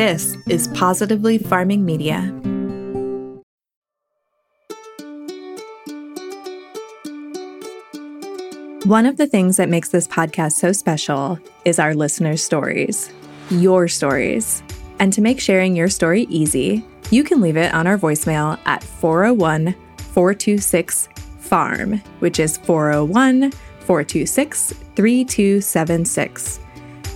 This is Positively Farming Media. One of the things that makes this podcast so special is our listeners' stories, your stories. And to make sharing your story easy, you can leave it on our voicemail at 401 426 FARM, which is 401 426 3276.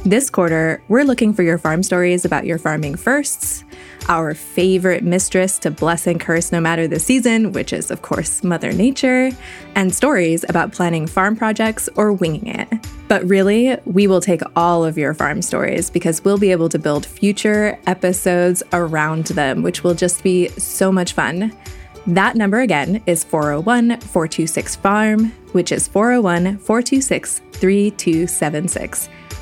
This quarter, we're looking for your farm stories about your farming firsts, our favorite mistress to bless and curse no matter the season, which is, of course, Mother Nature, and stories about planning farm projects or winging it. But really, we will take all of your farm stories because we'll be able to build future episodes around them, which will just be so much fun. That number again is 401 426 FARM, which is 401 426 3276.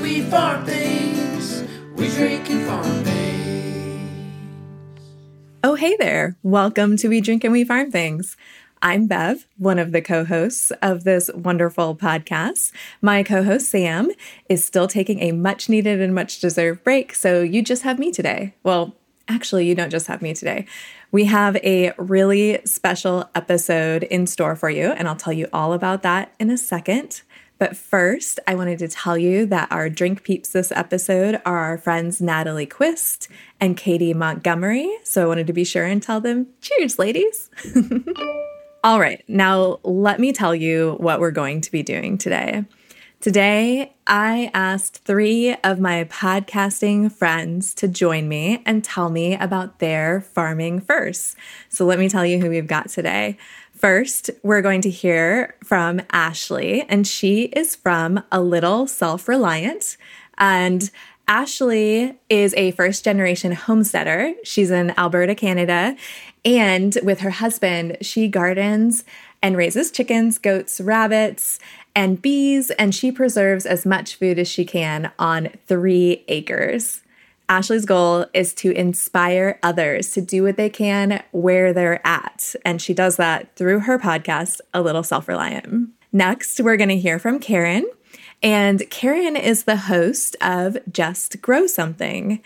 we farm things, we drink and farm things. Oh, hey there. Welcome to We Drink and We Farm Things. I'm Bev, one of the co hosts of this wonderful podcast. My co host, Sam, is still taking a much needed and much deserved break, so you just have me today. Well, actually, you don't just have me today. We have a really special episode in store for you, and I'll tell you all about that in a second. But first, I wanted to tell you that our drink peeps this episode are our friends Natalie Quist and Katie Montgomery. So I wanted to be sure and tell them, cheers, ladies. All right, now let me tell you what we're going to be doing today. Today, I asked three of my podcasting friends to join me and tell me about their farming first. So let me tell you who we've got today. First, we're going to hear from Ashley, and she is from A Little Self Reliant. And Ashley is a first generation homesteader. She's in Alberta, Canada. And with her husband, she gardens and raises chickens, goats, rabbits, and bees, and she preserves as much food as she can on three acres. Ashley's goal is to inspire others to do what they can where they're at. And she does that through her podcast, A Little Self Reliant. Next, we're going to hear from Karen. And Karen is the host of Just Grow Something.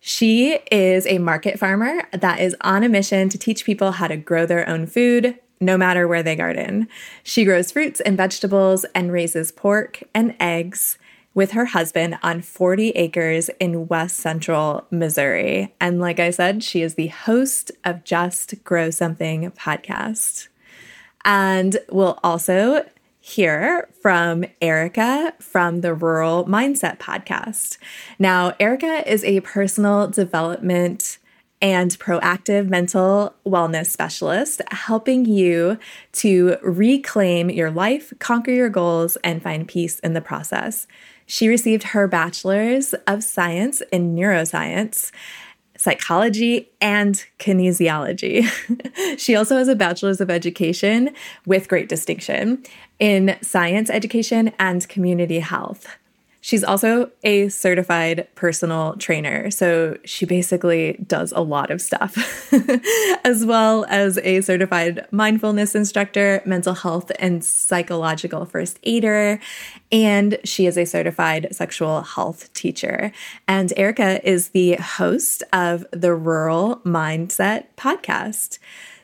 She is a market farmer that is on a mission to teach people how to grow their own food, no matter where they garden. She grows fruits and vegetables and raises pork and eggs with her husband on 40 acres in west central Missouri. And like I said, she is the host of Just Grow Something podcast. And we'll also hear from Erica from the Rural Mindset podcast. Now, Erica is a personal development and proactive mental wellness specialist, helping you to reclaim your life, conquer your goals, and find peace in the process. She received her bachelor's of science in neuroscience, psychology, and kinesiology. she also has a bachelor's of education with great distinction in science education and community health. She's also a certified personal trainer. So she basically does a lot of stuff, as well as a certified mindfulness instructor, mental health and psychological first aider. And she is a certified sexual health teacher. And Erica is the host of the Rural Mindset podcast.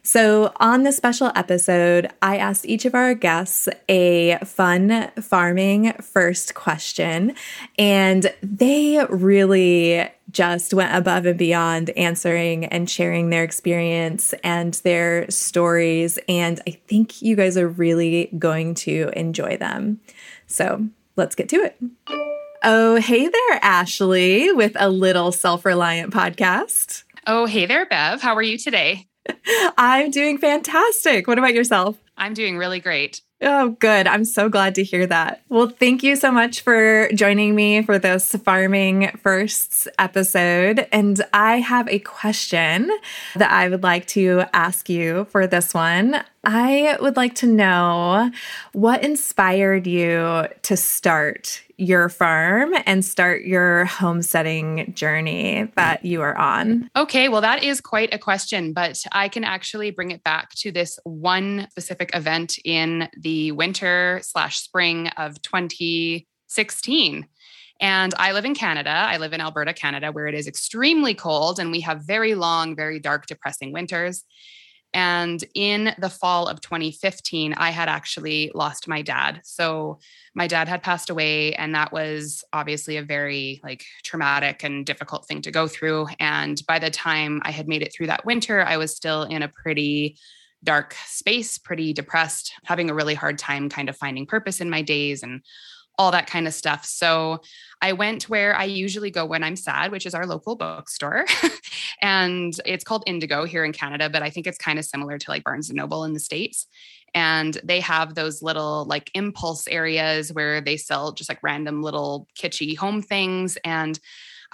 So, on this special episode, I asked each of our guests a fun farming first question, and they really just went above and beyond answering and sharing their experience and their stories. And I think you guys are really going to enjoy them. So, let's get to it. Oh, hey there, Ashley, with a little self reliant podcast. Oh, hey there, Bev. How are you today? I'm doing fantastic. What about yourself? I'm doing really great. Oh, good. I'm so glad to hear that. Well, thank you so much for joining me for this Farming Firsts episode. And I have a question that I would like to ask you for this one. I would like to know what inspired you to start your farm and start your homesteading journey that you are on? Okay, well, that is quite a question, but I can actually bring it back to this one specific event in the winter slash spring of 2016. And I live in Canada. I live in Alberta, Canada, where it is extremely cold and we have very long, very dark, depressing winters. And in the fall of 2015, I had actually lost my dad. So my dad had passed away, and that was obviously a very like traumatic and difficult thing to go through. And by the time I had made it through that winter, I was still in a pretty dark space, pretty depressed, having a really hard time kind of finding purpose in my days and all that kind of stuff. So I went where I usually go when I'm sad, which is our local bookstore. and it's called Indigo here in Canada, but I think it's kind of similar to like Barnes and Noble in the States. And they have those little like impulse areas where they sell just like random little kitschy home things. And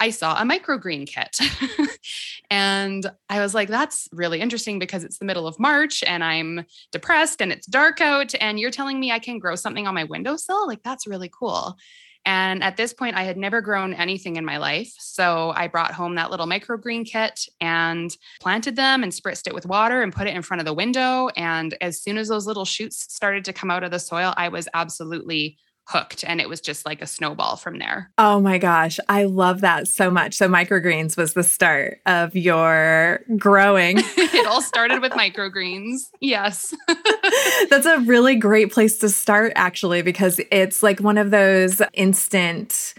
I saw a microgreen kit. and I was like, that's really interesting because it's the middle of March and I'm depressed and it's dark out. And you're telling me I can grow something on my windowsill? Like, that's really cool. And at this point, I had never grown anything in my life. So I brought home that little microgreen kit and planted them and spritzed it with water and put it in front of the window. And as soon as those little shoots started to come out of the soil, I was absolutely hooked and it was just like a snowball from there. Oh my gosh, I love that so much. So microgreens was the start of your growing. it all started with microgreens. Yes. That's a really great place to start actually because it's like one of those instant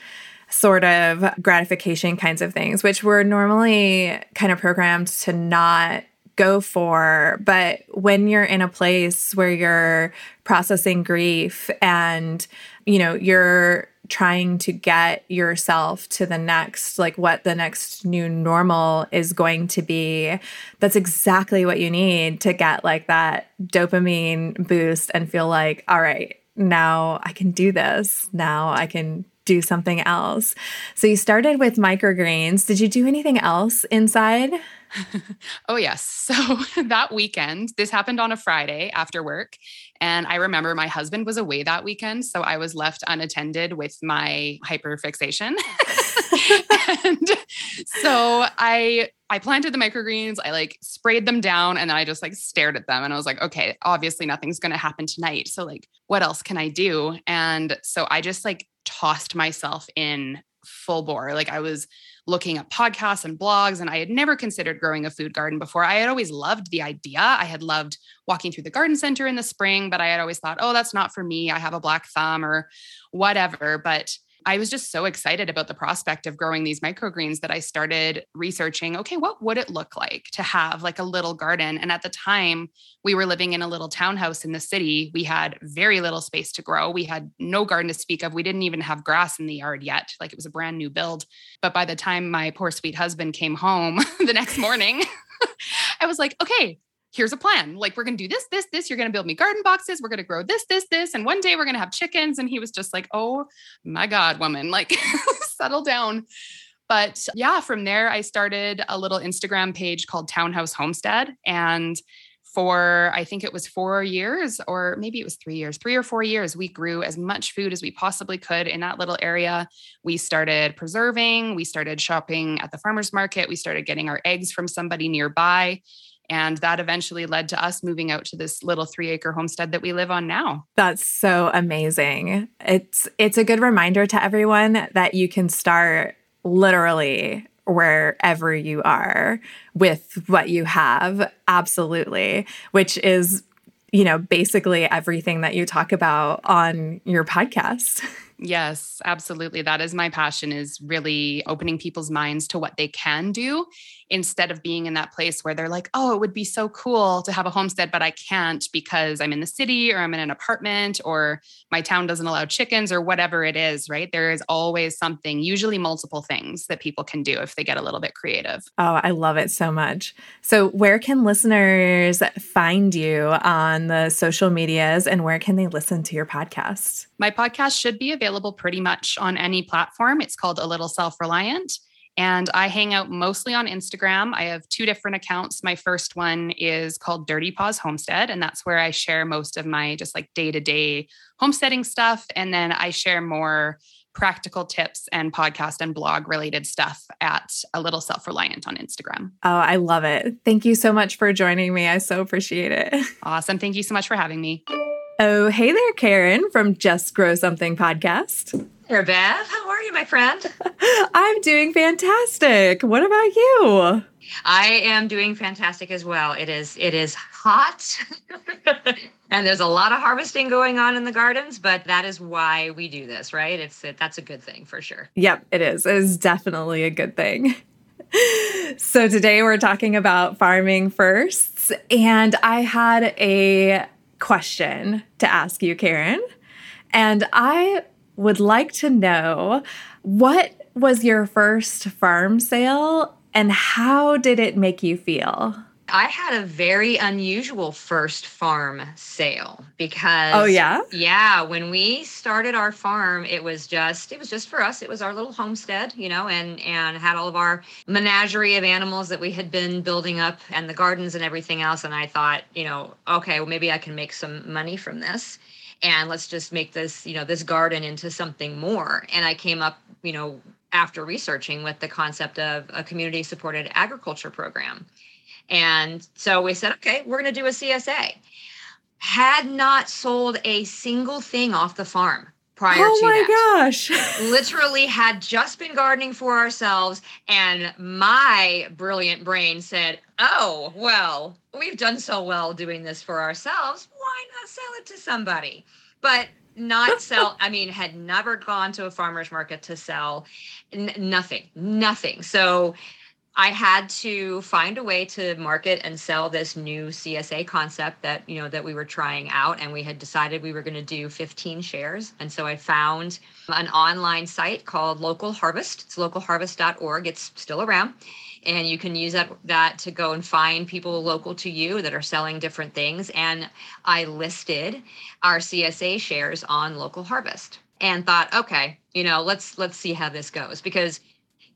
sort of gratification kinds of things which we're normally kind of programmed to not go for. But when you're in a place where you're processing grief and, you know, you're trying to get yourself to the next, like what the next new normal is going to be, that's exactly what you need to get like that dopamine boost and feel like, all right, now I can do this. Now I can do something else. So you started with microgreens. Did you do anything else inside? oh, yes. So that weekend, this happened on a Friday after work. And I remember my husband was away that weekend. So I was left unattended with my hyperfixation. and so I I planted the microgreens, I like sprayed them down and then I just like stared at them and I was like, okay, obviously nothing's going to happen tonight. So like what else can I do? And so I just like tossed myself in full bore. Like I was looking at podcasts and blogs, and I had never considered growing a food garden before. I had always loved the idea. I had loved walking through the garden center in the spring, but I had always thought, oh, that's not for me. I have a black thumb or whatever. But I was just so excited about the prospect of growing these microgreens that I started researching okay, what would it look like to have like a little garden? And at the time, we were living in a little townhouse in the city. We had very little space to grow. We had no garden to speak of. We didn't even have grass in the yard yet. Like it was a brand new build. But by the time my poor sweet husband came home the next morning, I was like, okay, here's a plan. Like, we're going to do this, this, this. You're going to build me garden boxes. We're going to grow this, this, this. And one day we're going to have chickens. And he was just like, oh my God, woman, like, settle down. But yeah, from there, I started a little Instagram page called Townhouse Homestead. And for I think it was four years, or maybe it was three years, three or four years, we grew as much food as we possibly could in that little area. We started preserving, we started shopping at the farmer's market, we started getting our eggs from somebody nearby. And that eventually led to us moving out to this little three acre homestead that we live on now. That's so amazing. It's it's a good reminder to everyone that you can start literally wherever you are with what you have. Absolutely. Which is, you know, basically everything that you talk about on your podcast. Yes, absolutely. That is my passion is really opening people's minds to what they can do instead of being in that place where they're like, "Oh, it would be so cool to have a homestead, but I can't because I'm in the city or I'm in an apartment or my town doesn't allow chickens or whatever it is," right? There is always something, usually multiple things that people can do if they get a little bit creative. Oh, I love it so much. So, where can listeners find you on the social medias and where can they listen to your podcast? My podcast should be available pretty much on any platform. It's called A Little Self Reliant. And I hang out mostly on Instagram. I have two different accounts. My first one is called Dirty Paws Homestead, and that's where I share most of my just like day to day homesteading stuff. And then I share more practical tips and podcast and blog related stuff at A Little Self Reliant on Instagram. Oh, I love it. Thank you so much for joining me. I so appreciate it. Awesome. Thank you so much for having me. Oh, hey there, Karen from Just Grow Something podcast. There, Bev. How are you, my friend? I'm doing fantastic. What about you? I am doing fantastic as well. It is it is hot. and there's a lot of harvesting going on in the gardens, but that is why we do this, right? It's that's a good thing for sure. Yep, it is. It is definitely a good thing. So today we're talking about farming firsts and I had a question to ask you, Karen. And I would like to know what was your first farm sale and how did it make you feel? I had a very unusual first farm sale because Oh yeah? Yeah, when we started our farm, it was just it was just for us. It was our little homestead, you know, and and had all of our menagerie of animals that we had been building up and the gardens and everything else and I thought, you know, okay, well maybe I can make some money from this and let's just make this, you know, this garden into something more. And I came up, you know, after researching with the concept of a community supported agriculture program. And so we said, okay, we're going to do a CSA. Had not sold a single thing off the farm prior oh to my that. gosh. Literally had just been gardening for ourselves. And my brilliant brain said, oh, well, we've done so well doing this for ourselves. Why not sell it to somebody? But not sell i mean had never gone to a farmers market to sell n- nothing nothing. So I had to find a way to market and sell this new CSA concept that you know that we were trying out and we had decided we were going to do 15 shares. And so I found an online site called Local Harvest. It's localharvest.org it's still around and you can use that that to go and find people local to you that are selling different things and I listed our CSA shares on Local Harvest and thought okay you know let's let's see how this goes because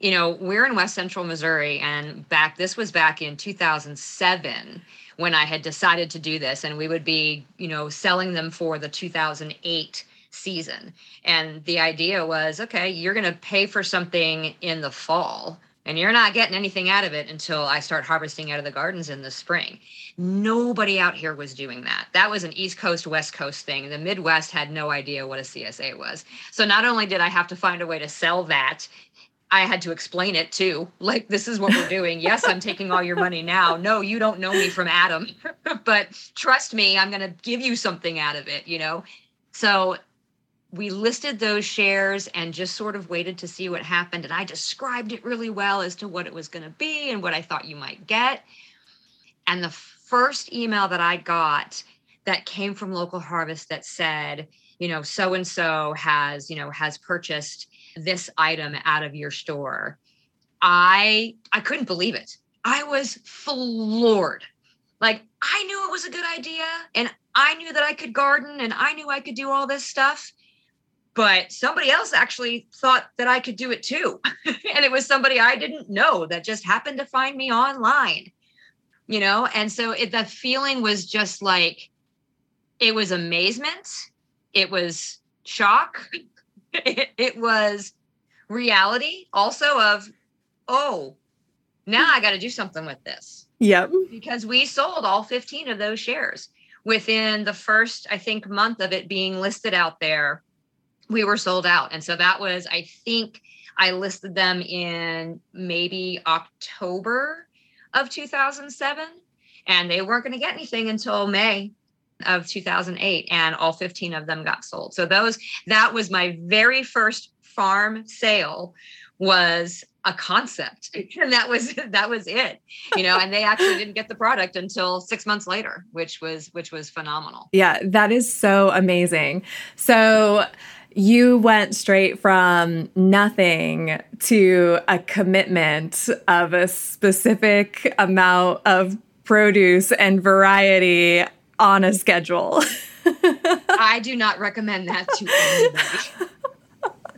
you know, we're in West Central Missouri, and back this was back in 2007 when I had decided to do this, and we would be, you know, selling them for the 2008 season. And the idea was, okay, you're going to pay for something in the fall, and you're not getting anything out of it until I start harvesting out of the gardens in the spring. Nobody out here was doing that. That was an East Coast, West Coast thing. The Midwest had no idea what a CSA was. So not only did I have to find a way to sell that I had to explain it too. Like, this is what we're doing. Yes, I'm taking all your money now. No, you don't know me from Adam, but trust me, I'm going to give you something out of it, you know? So we listed those shares and just sort of waited to see what happened. And I described it really well as to what it was going to be and what I thought you might get. And the first email that I got that came from local harvest that said, you know, so and so has, you know, has purchased this item out of your store i i couldn't believe it i was floored like i knew it was a good idea and i knew that i could garden and i knew i could do all this stuff but somebody else actually thought that i could do it too. And it was somebody i didn't know that just happened to find me online you know? And so it, the feeling was just like it was amazement. It was shock. It, it was reality also of oh now i got to do something with this. Yep. because we sold all 15 of those shares within the first i think month of it being listed out there we were sold out and so that was i think i listed them in maybe october of 2007 and they weren't going to get anything until may of 2008 and all 15 of them got sold. So those that was my very first farm sale was a concept and that was that was it you know and they actually didn't get the product until 6 months later which was which was phenomenal Yeah, that is so amazing. So you went straight from nothing to a commitment of a specific amount of produce and variety on a schedule. I do not recommend that to anybody.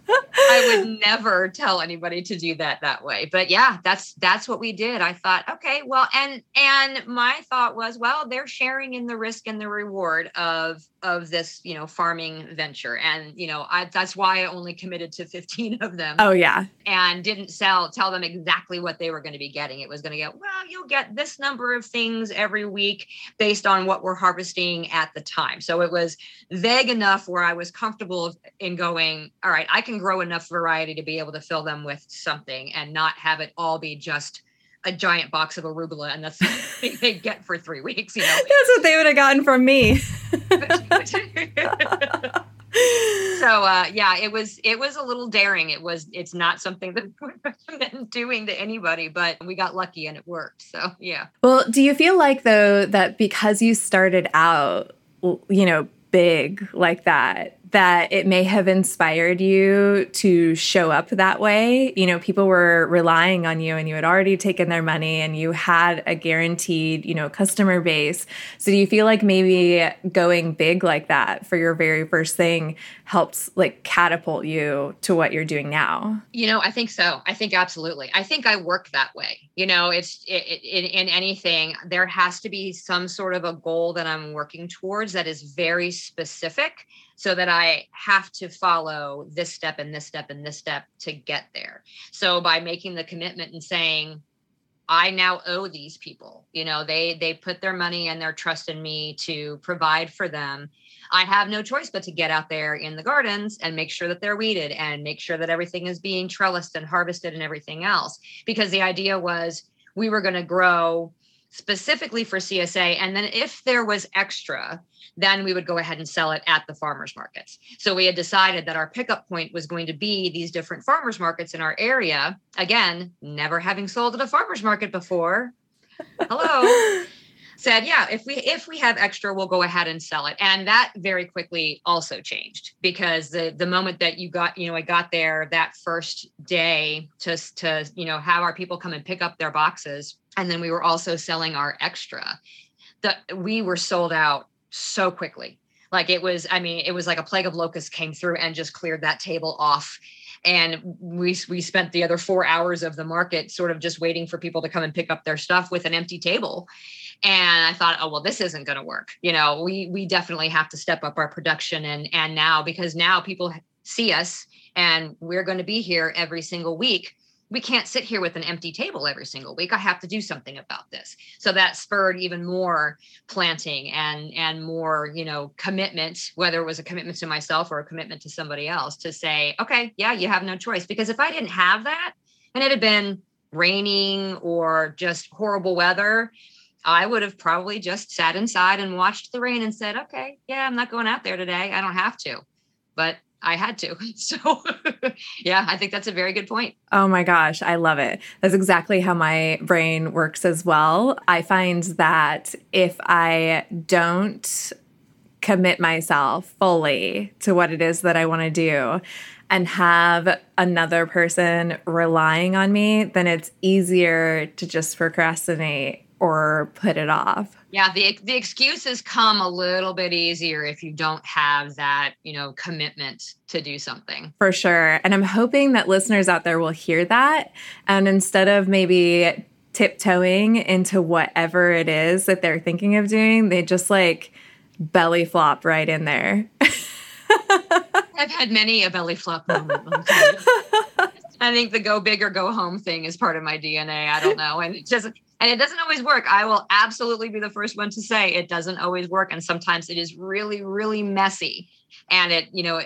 I would never tell anybody to do that that way. But yeah, that's that's what we did. I thought, okay, well, and and my thought was, well, they're sharing in the risk and the reward of of this, you know, farming venture. And you know, I that's why I only committed to 15 of them oh yeah. and didn't sell tell them exactly what they were going to be getting. It was going to get, well, you'll get this number of things every week based on what we're harvesting at the time. So it was vague enough where I was comfortable in going, all right, I can grow enough variety to be able to fill them with something and not have it all be just a giant box of arugula and that's what they get for three weeks, you know. That's what they would have gotten from me. so uh yeah it was it was a little daring it was it's not something that I would recommend doing to anybody but we got lucky and it worked so yeah Well, do you feel like though that because you started out, you know, big like that, that it may have inspired you to show up that way? You know, people were relying on you and you had already taken their money and you had a guaranteed, you know, customer base. So do you feel like maybe going big like that for your very first thing helped like catapult you to what you're doing now? You know, I think so. I think absolutely. I think I work that way. You know, it's it, it, in, in anything, there has to be some sort of a goal that I'm working towards that is very specific so that I have to follow this step and this step and this step to get there. So by making the commitment and saying, I now owe these people, you know, they they put their money and their trust in me to provide for them. I have no choice but to get out there in the gardens and make sure that they're weeded and make sure that everything is being trellised and harvested and everything else. Because the idea was we were going to grow specifically for CSA. And then if there was extra, then we would go ahead and sell it at the farmers markets. So we had decided that our pickup point was going to be these different farmers markets in our area. Again, never having sold at a farmers market before. Hello. said yeah if we if we have extra we'll go ahead and sell it and that very quickly also changed because the the moment that you got you know i got there that first day to to you know have our people come and pick up their boxes and then we were also selling our extra. That we were sold out so quickly. Like it was i mean it was like a plague of locusts came through and just cleared that table off. And we we spent the other 4 hours of the market sort of just waiting for people to come and pick up their stuff with an empty table. And i thought oh well this isn't going to work. You know we we definitely have to step up our production and and now because now people see us and we're going to be here every single week we can't sit here with an empty table every single week i have to do something about this so that spurred even more planting and and more you know commitment whether it was a commitment to myself or a commitment to somebody else to say okay yeah you have no choice because if i didn't have that and it had been raining or just horrible weather I would have probably just sat inside and watched the rain and said, okay, yeah, I'm not going out there today. I don't have to. But I had to. So, yeah, I think that's a very good point. Oh my gosh, I love it. That's exactly how my brain works as well. I find that if I don't commit myself fully to what it is that I want to do and have another person relying on me, then it's easier to just procrastinate or put it off. Yeah, the the excuses come a little bit easier if you don't have that, you know, commitment to do something. For sure. And I'm hoping that listeners out there will hear that. And instead of maybe tiptoeing into whatever it is that they're thinking of doing, they just like belly flop right in there. I've had many a belly flop moment. let me tell you. I think the go big or go home thing is part of my DNA. I don't know. And it doesn't and it doesn't always work. I will absolutely be the first one to say it doesn't always work. And sometimes it is really, really messy. And it, you know,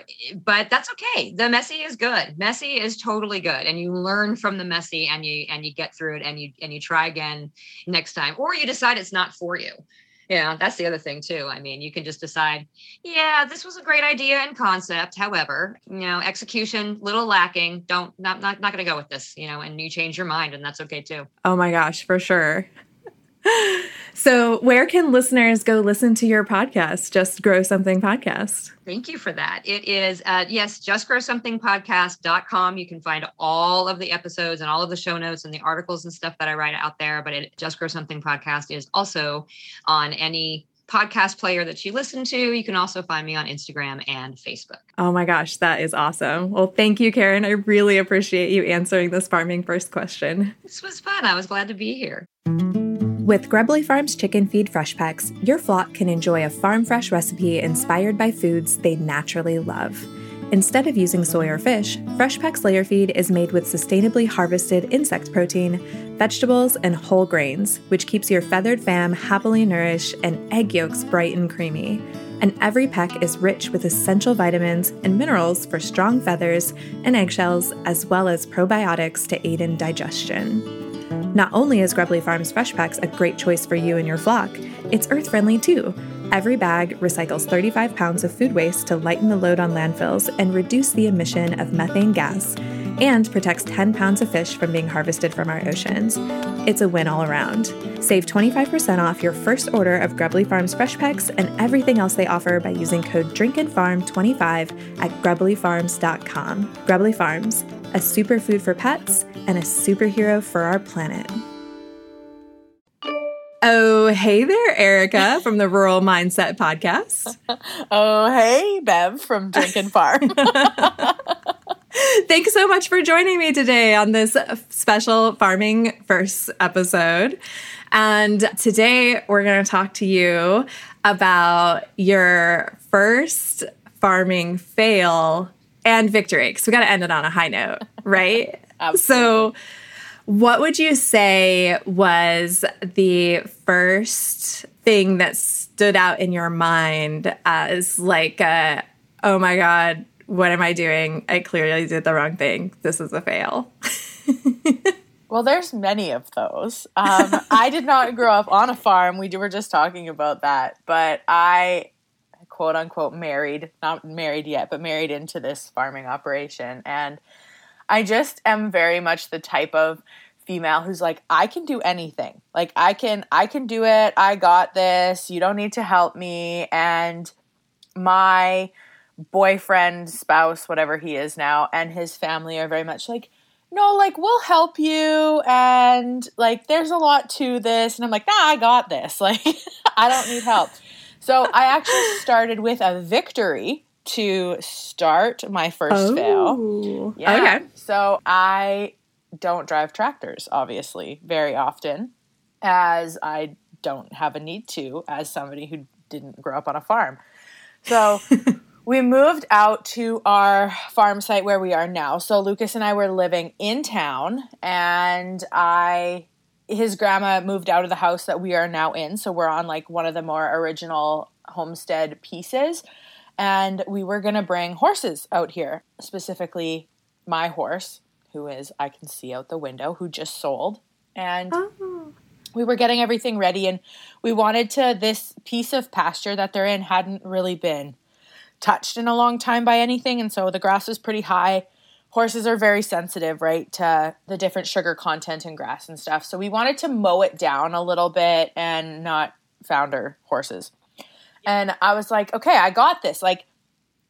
but that's okay. The messy is good. Messy is totally good. And you learn from the messy and you and you get through it and you and you try again next time. Or you decide it's not for you. Yeah, that's the other thing too. I mean, you can just decide, yeah, this was a great idea and concept. However, you know, execution little lacking. Don't not not not going to go with this. You know, and you change your mind, and that's okay too. Oh my gosh, for sure. So, where can listeners go listen to your podcast, Just Grow Something Podcast? Thank you for that. It is, uh, yes, justgrowsomethingpodcast.com. You can find all of the episodes and all of the show notes and the articles and stuff that I write out there. But it, Just Grow Something Podcast is also on any podcast player that you listen to. You can also find me on Instagram and Facebook. Oh my gosh, that is awesome. Well, thank you, Karen. I really appreciate you answering this farming first question. This was fun. I was glad to be here. With Grubbly Farms Chicken Feed Fresh Packs, your flock can enjoy a farm fresh recipe inspired by foods they naturally love. Instead of using soy or fish, Fresh Packs Layer Feed is made with sustainably harvested insect protein, vegetables, and whole grains, which keeps your feathered fam happily nourished and egg yolks bright and creamy. And every peck is rich with essential vitamins and minerals for strong feathers and eggshells, as well as probiotics to aid in digestion. Not only is Grubbly Farms Fresh Packs a great choice for you and your flock, it's earth friendly too. Every bag recycles 35 pounds of food waste to lighten the load on landfills and reduce the emission of methane gas, and protects 10 pounds of fish from being harvested from our oceans. It's a win all around. Save 25% off your first order of Grubbly Farms Fresh Packs and everything else they offer by using code DRINKANDFARM25 at grubblyfarms.com. Grubbly Farms, a superfood for pets and a superhero for our planet. Oh, hey there, Erica from the Rural Mindset Podcast. oh, hey, Bev from Drinkin' Farm. Thanks so much for joining me today on this special Farming First episode. And today we're going to talk to you about your first farming fail and victory because we got to end it on a high note, right? so, what would you say was the first thing that stood out in your mind as like, a, oh my God, what am I doing? I clearly did the wrong thing. This is a fail. well, there's many of those. Um, I did not grow up on a farm. We were just talking about that, but I quote unquote married, not married yet, but married into this farming operation. And I just am very much the type of female who's like I can do anything. Like I can I can do it. I got this. You don't need to help me and my boyfriend, spouse, whatever he is now and his family are very much like no, like we'll help you and like there's a lot to this and I'm like, "Nah, I got this." Like I don't need help. So I actually started with a victory to start my first oh, fail. Yeah. Okay. So I don't drive tractors, obviously, very often, as I don't have a need to as somebody who didn't grow up on a farm. So we moved out to our farm site where we are now. So Lucas and I were living in town, and I his grandma moved out of the house that we are now in. So we're on like one of the more original homestead pieces and we were going to bring horses out here, specifically my horse, who is, I can see out the window, who just sold. And oh. we were getting everything ready, and we wanted to, this piece of pasture that they're in hadn't really been touched in a long time by anything. And so the grass was pretty high. Horses are very sensitive, right, to the different sugar content in grass and stuff. So we wanted to mow it down a little bit and not founder horses. And I was like, okay, I got this. Like,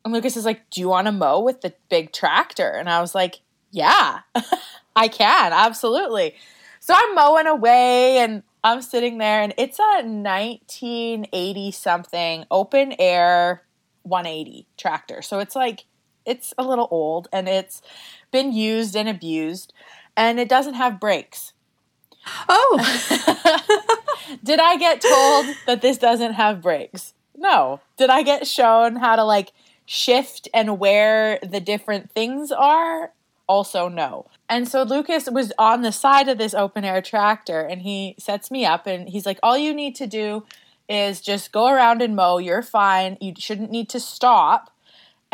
and Lucas is like, do you want to mow with the big tractor? And I was like, yeah, I can, absolutely. So I'm mowing away and I'm sitting there, and it's a 1980 something open air 180 tractor. So it's like, it's a little old and it's been used and abused, and it doesn't have brakes. Oh. Did I get told that this doesn't have brakes? No. Did I get shown how to like shift and where the different things are? Also, no. And so Lucas was on the side of this open air tractor and he sets me up and he's like, All you need to do is just go around and mow. You're fine. You shouldn't need to stop.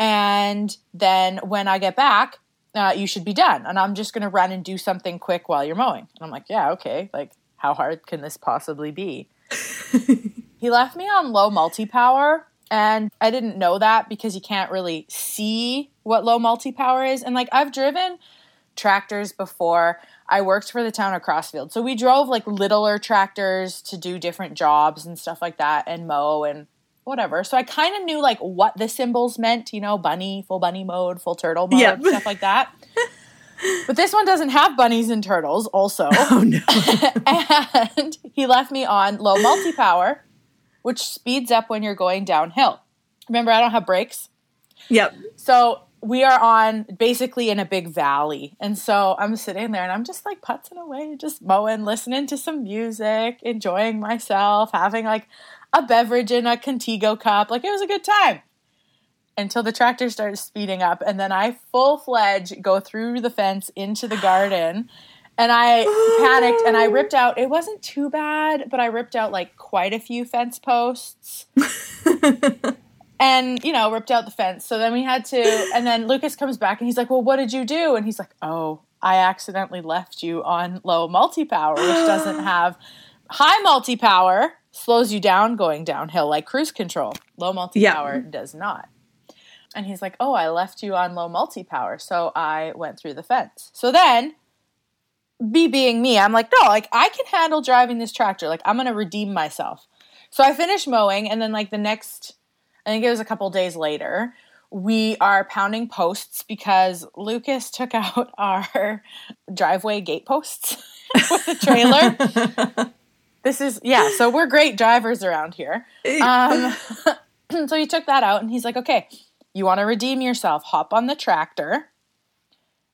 And then when I get back, uh, you should be done. And I'm just going to run and do something quick while you're mowing. And I'm like, Yeah, okay. Like, how hard can this possibly be? he left me on low multi power. And I didn't know that because you can't really see what low multi power is. And like I've driven tractors before. I worked for the town of Crossfield. So we drove like littler tractors to do different jobs and stuff like that and mow and whatever. So I kind of knew like what the symbols meant, you know, bunny, full bunny mode, full turtle mode, Yep. stuff like that. but this one doesn't have bunnies and turtles also. Oh no. and he left me on low multi power, which speeds up when you're going downhill. Remember, I don't have brakes. yep. So we are on basically in a big valley. And so I'm sitting there and I'm just like putzing away, just mowing, listening to some music, enjoying myself, having like a beverage in a Contigo cup. Like it was a good time until the tractor started speeding up. And then I full fledged go through the fence into the garden. And I panicked and I ripped out, it wasn't too bad, but I ripped out like quite a few fence posts and you know ripped out the fence so then we had to and then lucas comes back and he's like well what did you do and he's like oh i accidentally left you on low multi-power which doesn't have high multi-power slows you down going downhill like cruise control. Low multi-power does not. And he's like oh i left you on low multi-power so i went through the fence. So then me being me i'm like no like i can handle driving this tractor. Like i'm gonna redeem myself. So i finished mowing and then like the next I think it was a couple days later. We are pounding posts because Lucas took out our driveway gate posts with the trailer. this is yeah, so we're great drivers around here. Um, so he took that out and he's like, "Okay, you want to redeem yourself? Hop on the tractor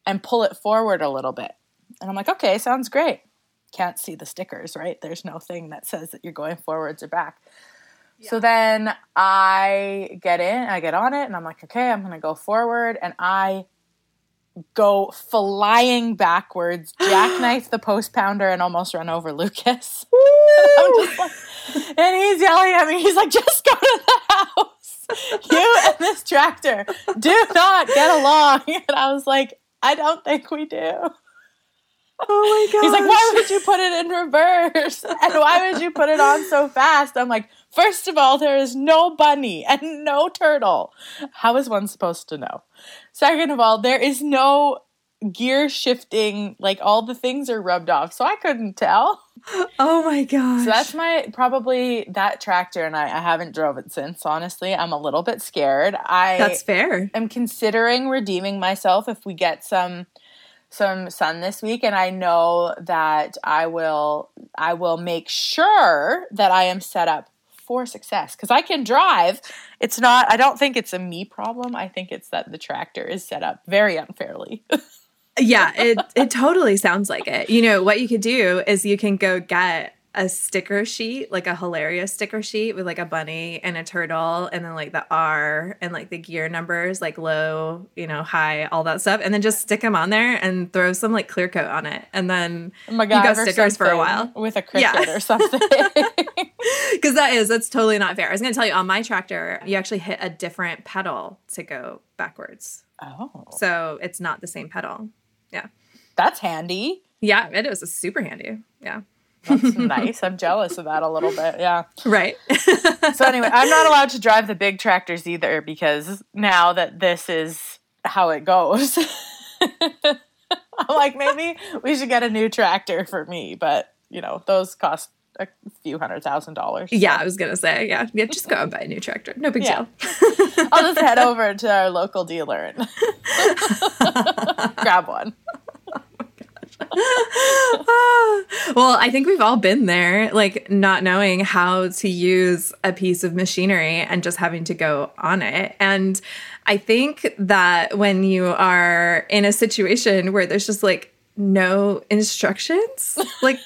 and pull it forward a little bit." And I'm like, "Okay, sounds great." Can't see the stickers, right? There's no thing that says that you're going forwards or back. So then I get in, I get on it, and I'm like, okay, I'm gonna go forward, and I go flying backwards, jackknife the post pounder, and almost run over Lucas. I'm just like, and he's yelling at me. He's like, just go to the house. You and this tractor do not get along. And I was like, I don't think we do. Oh my god. He's like, why would you put it in reverse? And why would you put it on so fast? I'm like, first of all, there is no bunny and no turtle. How is one supposed to know? Second of all, there is no gear shifting, like all the things are rubbed off. So I couldn't tell. Oh my gosh. So that's my probably that tractor and I, I haven't drove it since, honestly. I'm a little bit scared. I That's fair. I am considering redeeming myself if we get some some sun this week and I know that I will I will make sure that I am set up for success cuz I can drive. It's not I don't think it's a me problem. I think it's that the tractor is set up very unfairly. Yeah, it it totally sounds like it. You know, what you could do is you can go get a sticker sheet, like a hilarious sticker sheet with like a bunny and a turtle and then like the R and like the gear numbers, like low, you know, high, all that stuff, and then just stick them on there and throw some like clear coat on it. And then oh My you got God, stickers for a while. with a Cricut Yeah. or something. Because that is, that's totally not fair. I was going to tell you on my tractor, you actually hit a different pedal to go backwards. oh, So it's not the same pedal. Yeah. that's handy. Yeah, it is super handy. Yeah. That's nice. I'm jealous of that a little bit. Yeah. Right. So anyway, I'm not allowed to drive the big tractors either because now that this is how it goes, I'm like maybe we should get a new tractor for me, but you know those cost a few hundred thousand dollars. so yeah, I was going to say, yeah. Yeah, just go and buy a new tractor. No big Yeah. deal. I'll just head over to our local dealer and grab one. well, I think we've all been there, like not knowing how to use a piece of machinery and just having to go on it. And I think that when you are in a situation where there's just like no instructions, like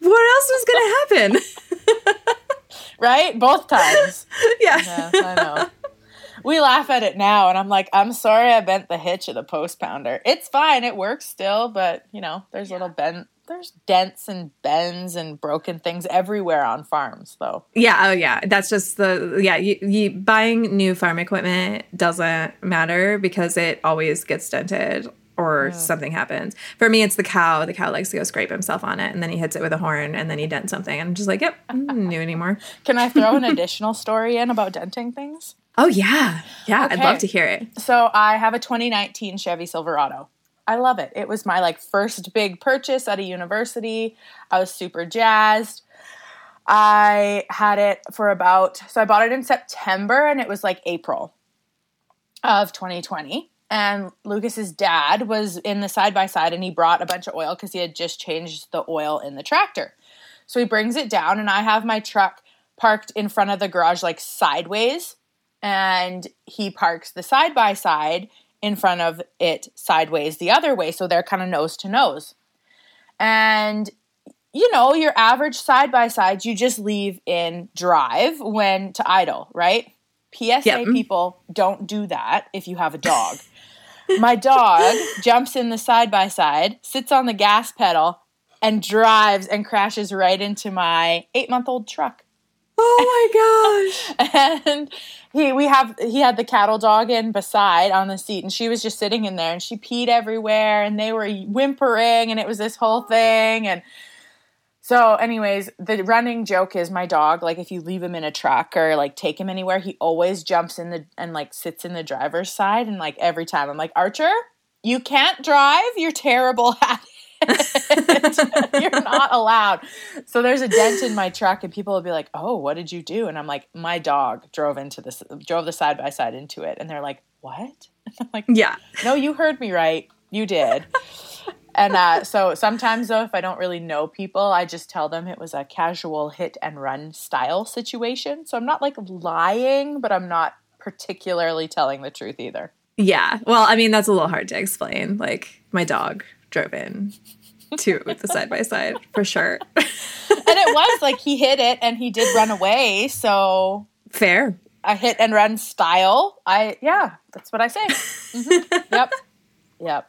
what else is going to happen? Right, both times. yeah. Yeah, I know. We laugh at it now, and I'm like, I'm sorry I bent the hitch of the post pounder. It's fine, it works still, but you know, there's little bent there's dents and bends and broken things everywhere on farms, though. Yeah, oh yeah. That's just the yeah, you, you buying new farm equipment doesn't matter because it always gets dented or something happens. For me, it's the cow. The cow likes to go scrape himself on it, and then he hits it with a horn, and then he dents something. And I'm just like, yep, I'm mm, new anymore. Can I throw an additional story in about denting things? Oh yeah, yeah. I'd love to hear it. So I have a 2019 Chevy Silverado. I love it. It was my like first big purchase at a university. I was super jazzed. I had it for about so I bought it in September and it was like April of 2020. And Lucas's dad was in the side by side and he brought a bunch of oil because he had just changed the oil in the tractor. So he brings it down and I have my truck parked in front of the garage like sideways and he parks the side by side in front of it sideways the other way so they're kind of nose to nose and you know your average side by sides you just leave in drive when to idle right psa Yep. people don't do that if you have a dog my dog jumps in the side by side sits on the gas pedal and drives and crashes right into my eight month old truck Oh my gosh. and he we have he had the cattle dog in beside on the seat and she was just sitting in there and she peed everywhere and they were whimpering and it was this whole thing and so anyways the running joke is my dog like if you leave him in a truck or like take him anywhere he always jumps in the and like sits in the driver's side and like every time i'm like archer you can't drive? You're terrible at it you're not allowed. So there's a dent in my truck and people will be like oh what did you do? And i'm like my dog drove into this drove the side by side into it. And they're like what? I'm like Yeah. no you heard me right. You did. And uh, so sometimes though if i don't really know people i just tell them it was a casual hit and run style situation. So i'm not like lying but i'm not particularly telling the truth either. Yeah. Well, I mean, that's a little hard to explain. Like, my dog drove in to the side by side for sure. and it was like he hit it and he did run away so Fair. a hit and run style. I yeah, that's what I say. Mhm. Yep, yep.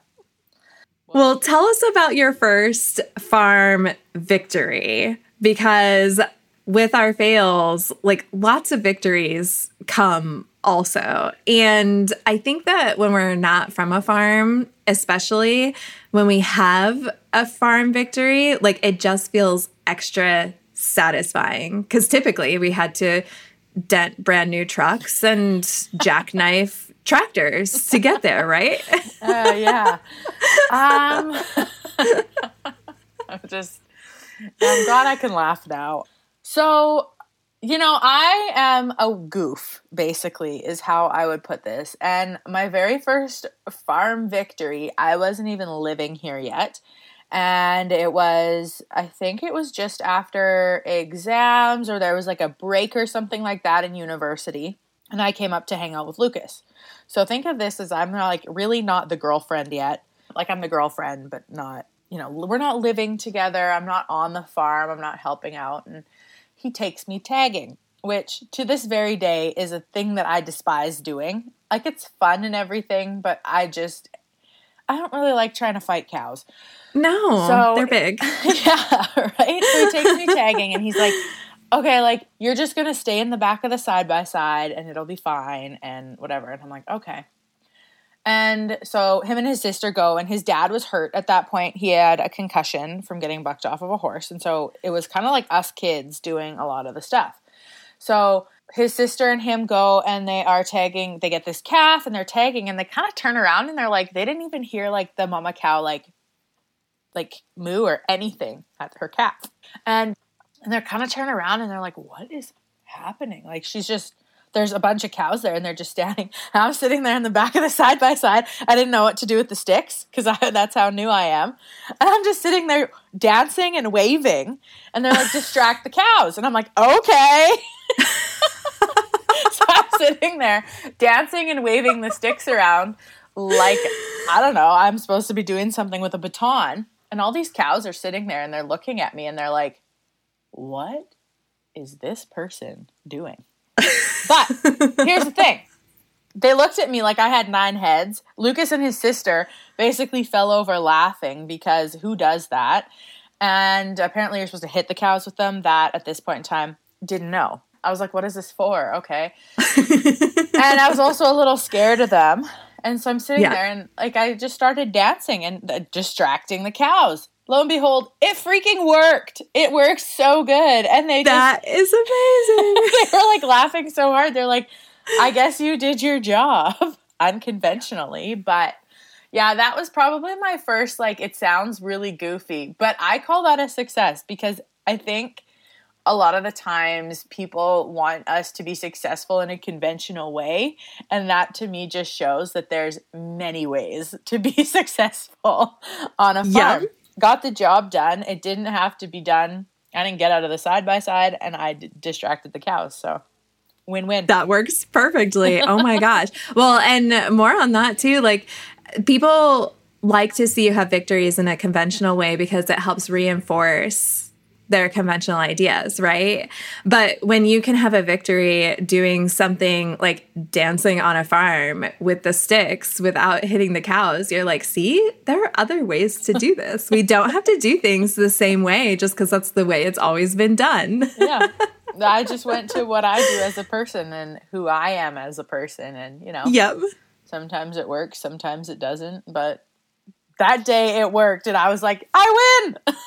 Well, tell us about your first farm victory because with our fails, like lots of victories come also. And I think that when we're not from a farm, especially when we have a farm victory, like it just feels extra satisfying because typically we had to dent brand new trucks and jackknife tractors to get there, right? Uh, yeah. Um, I'm just. I'm glad I can laugh now. So, you know, I am a goof. Basically, is how I would put this. And my very first farm victory, I wasn't even living here yet. and it was i think it was just after exams or there was like a break or something like that in university and i came up to hang out with lucas so think of this as i'm like really not the girlfriend yet like i'm the girlfriend but not you know we're not living together i'm not on the farm i'm not helping out and he takes me tagging which to this very day is a thing that i despise doing like it's fun and everything but i just i don't really like trying to fight cows No, So- they're big. yeah, right. So he takes me tagging, and he's like, "Okay, like you're just gonna stay in the back of the side by side, and it'll be fine, and whatever." And I'm like, "Okay." And so him and his sister go, and his dad was hurt at that point. He had a concussion from getting bucked off of a horse, and so it was kind of like us kids doing a lot of the stuff. So his sister and him go and they are tagging. They get this calf and they're tagging, and they kind of turn around and they're like, they didn't even hear like the mama cow like like moo or anything at her calf. And and they're kind of turn around and they're like, what is happening? Like she's just there's a bunch of cows there and they're just standing. And I'm sitting there in the back of the side by side. I didn't know what to do with the sticks because that's how new I am. And I'm just sitting there dancing and waving. And they're like, distract the cows. And I'm like, okay. so I'm sitting there dancing and waving the sticks around like, I don't know, I'm supposed to be doing something with a baton. And all these cows are sitting there and they're looking at me and they're like, what is this person doing? But here's the thing. They looked at me like I had nine heads. Lucas and his sister basically fell over laughing because who does that? And apparently you're supposed to hit the cows with them. That at this point in time didn't know. I was like, what is this for? Okay. and I was also a little scared of them. And so I'm sitting Yeah. there and like I just started dancing and uh, distracting the cows. Lo and behold, it freaking worked. It works so good. And they just That is amazing. they were like laughing so hard. They're like, I guess you did your job unconventionally. But yeah, that was probably my first, like, it sounds really goofy, but I call that a success because I think a lot of the times people want us to be successful in a conventional way. And that to me just shows that there's many ways to be successful on a Yeah. farm. Got the job done. It didn't have to be done. I didn't get out of the side by side and I d- distracted the cows. So win win. That works perfectly. Oh my gosh. Well, and more on that too. Like people like to see you have victories in a conventional way because it helps reinforce their conventional ideas, right? But when you can have a victory doing something like dancing on a farm with the sticks without hitting the cows, you're like, see, there are other ways to do this. We don't have to do things the same way just because that's the way it's always been done. yeah. I just went to what I do as a person and who I am as a person. And, you know, yep. sometimes it works, sometimes it doesn't. But that day it worked. And I was like, I win.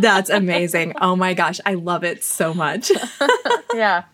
That's amazing. Oh my gosh, I love it so much. yeah.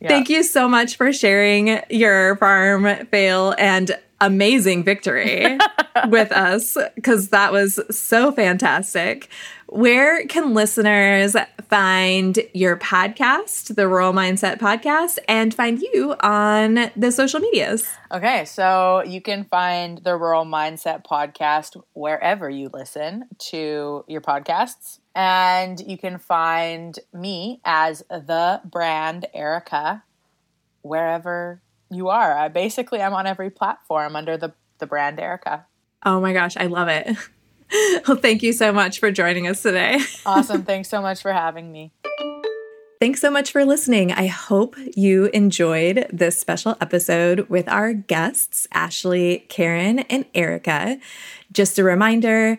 Yeah. Thank you so much for sharing your farm fail and amazing victory with us because that was so fantastic. Where can listeners find your podcast, the Rural Mindset Podcast, and find you on the social medias? Okay, so you can find the Rural Mindset podcast wherever you listen to your podcasts. And you can find me as the brand Erica wherever you are. I basically I'm on every platform under the the brand Erica. Oh my gosh, I love it. Well, thank you so much for joining us today. Awesome. Thanks so much for having me. Thanks so much for listening. I hope you enjoyed this special episode with our guests, Ashley, Karen, and Erica. Just a reminder,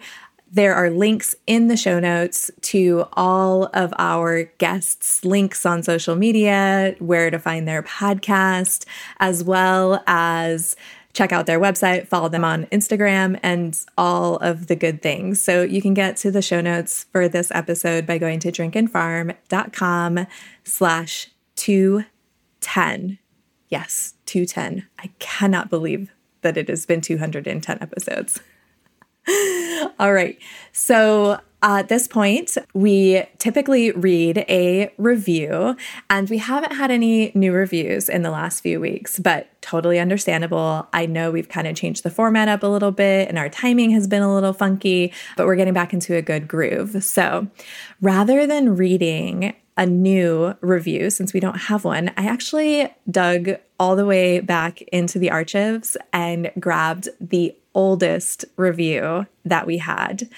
there are links in the show notes to all of our guests' links on social media, where to find their podcast, as well as check out their website, follow them on Instagram, and all of the good things. So you can get to the show notes for this episode by going to drinkandfarm.com slash 210. Yes, 210. I cannot believe that it has been 210 episodes. All right. So at this point, we typically read a review, and we haven't had any new reviews in the last few weeks, but totally understandable. I know we've kind of changed the format up a little bit, and our timing has been a little funky, but we're getting back into a good groove. So rather than reading a new review since we don't have one. I actually dug all the way back into the archives and grabbed the oldest review that we had.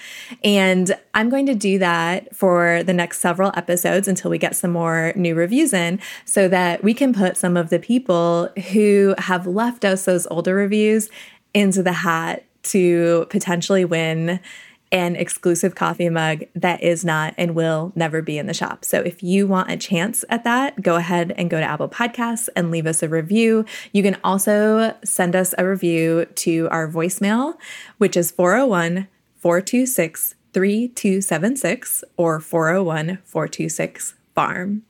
And I'm going to do that for the next several episodes until we get some more new reviews in so that we can put some of the people who have left us those older reviews into the hat to potentially win an exclusive coffee mug that is not and will never be in the shop. So if you want a chance at that, go ahead and go to Apple Podcasts and leave us a review. You can also send us a review to our voicemail, which is 401 426 3276 or 401 426 farm.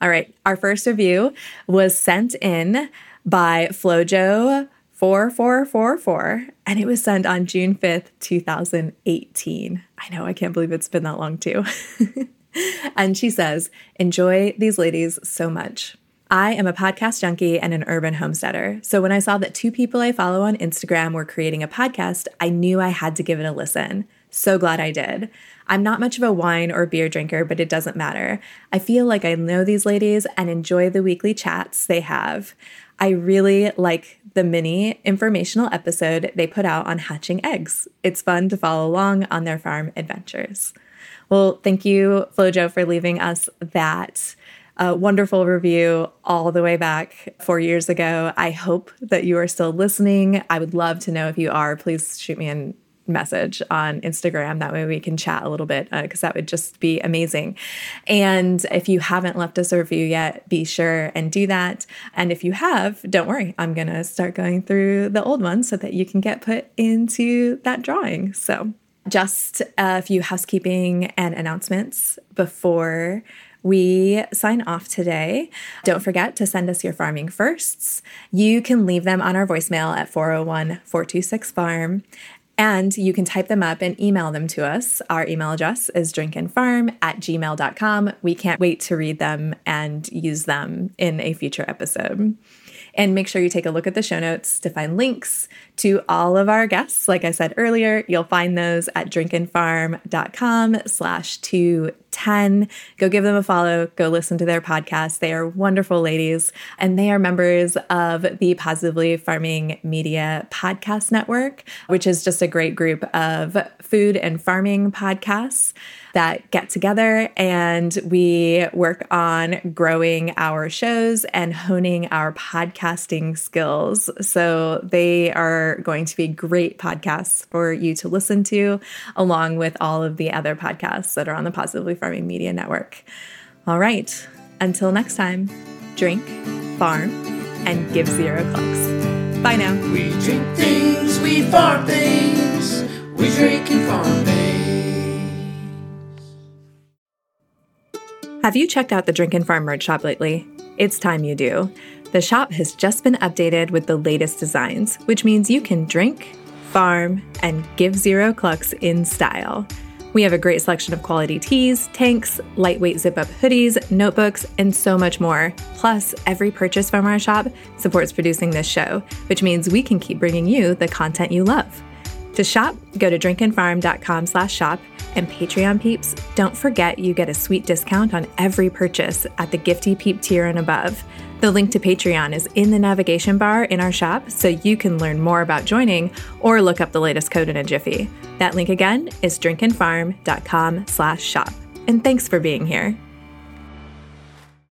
All right, our first review was sent in by Flojo 4444 and it was sent on June 5th, 2018. I know, I can't believe it's been that long too. and she says, Enjoy these ladies so much. I am a podcast junkie and an urban homesteader. So when I saw that two people I follow on Instagram were creating a podcast, I knew I had to give it a listen. So glad I did. I'm not much of a wine or beer drinker, but it doesn't matter. I feel like I know these ladies and enjoy the weekly chats they have. I really like the mini informational episode they put out on hatching eggs. It's fun to follow along on their farm adventures. Well, thank you, Flojo, for leaving us that uh, wonderful review all the way back four years ago. I hope that you are still listening. I would love to know if you are. Please shoot me an message on Instagram. That way we can chat a little bit because uh, that would just be amazing. And if you haven't left us a review yet, be sure and do that. And if you have, don't worry, I'm going to start going through the old ones so that you can get put into that drawing. So, just a few housekeeping and announcements before we sign off today. Don't forget to send us your farming firsts. You can leave them on our voicemail at 401 426 farm. And you can type them up and email them to us. Our email address is drinkandfarm at gmail.com. We can't wait to read them and use them in a future episode. And make sure you take a look at the show notes to find links to all of our guests. Like I said earlier, you'll find those at drinkandfarm.com slash 210. Go give them a follow. Go listen to their podcast. They are wonderful ladies and they are members of the Positively Farming Media Podcast Network, which is just a great group of food and farming podcasts that get together and we work on growing our shows and honing our podcasting skills. So they are going to be great podcasts for you to listen to, along with all of the other podcasts that are on the Positively Farming Media Network. All right, until next time, drink, farm, and give zero clucks. Bye now. We drink things, we farm things, we drink and farm things. Have you checked out the Drink and Farm merch shop lately? It's time you do. The shop has just been updated with the latest designs, which means you can drink, farm, and give zero clucks in style. We have a great selection of quality tees, tanks, lightweight zip up hoodies, notebooks, and so much more. Plus, every purchase from our shop supports producing this show, which means we can keep bringing you the content you love. To shop, go to drinkandfarm.com slash shop and Patreon peeps, don't forget you get a sweet discount on every purchase at the Gifty Peep tier and above. The link to Patreon is in the navigation bar in our shop, so you can learn more about joining or look up the latest code in a jiffy. That link again is drinkandfarm.com slash shop. And thanks for being here.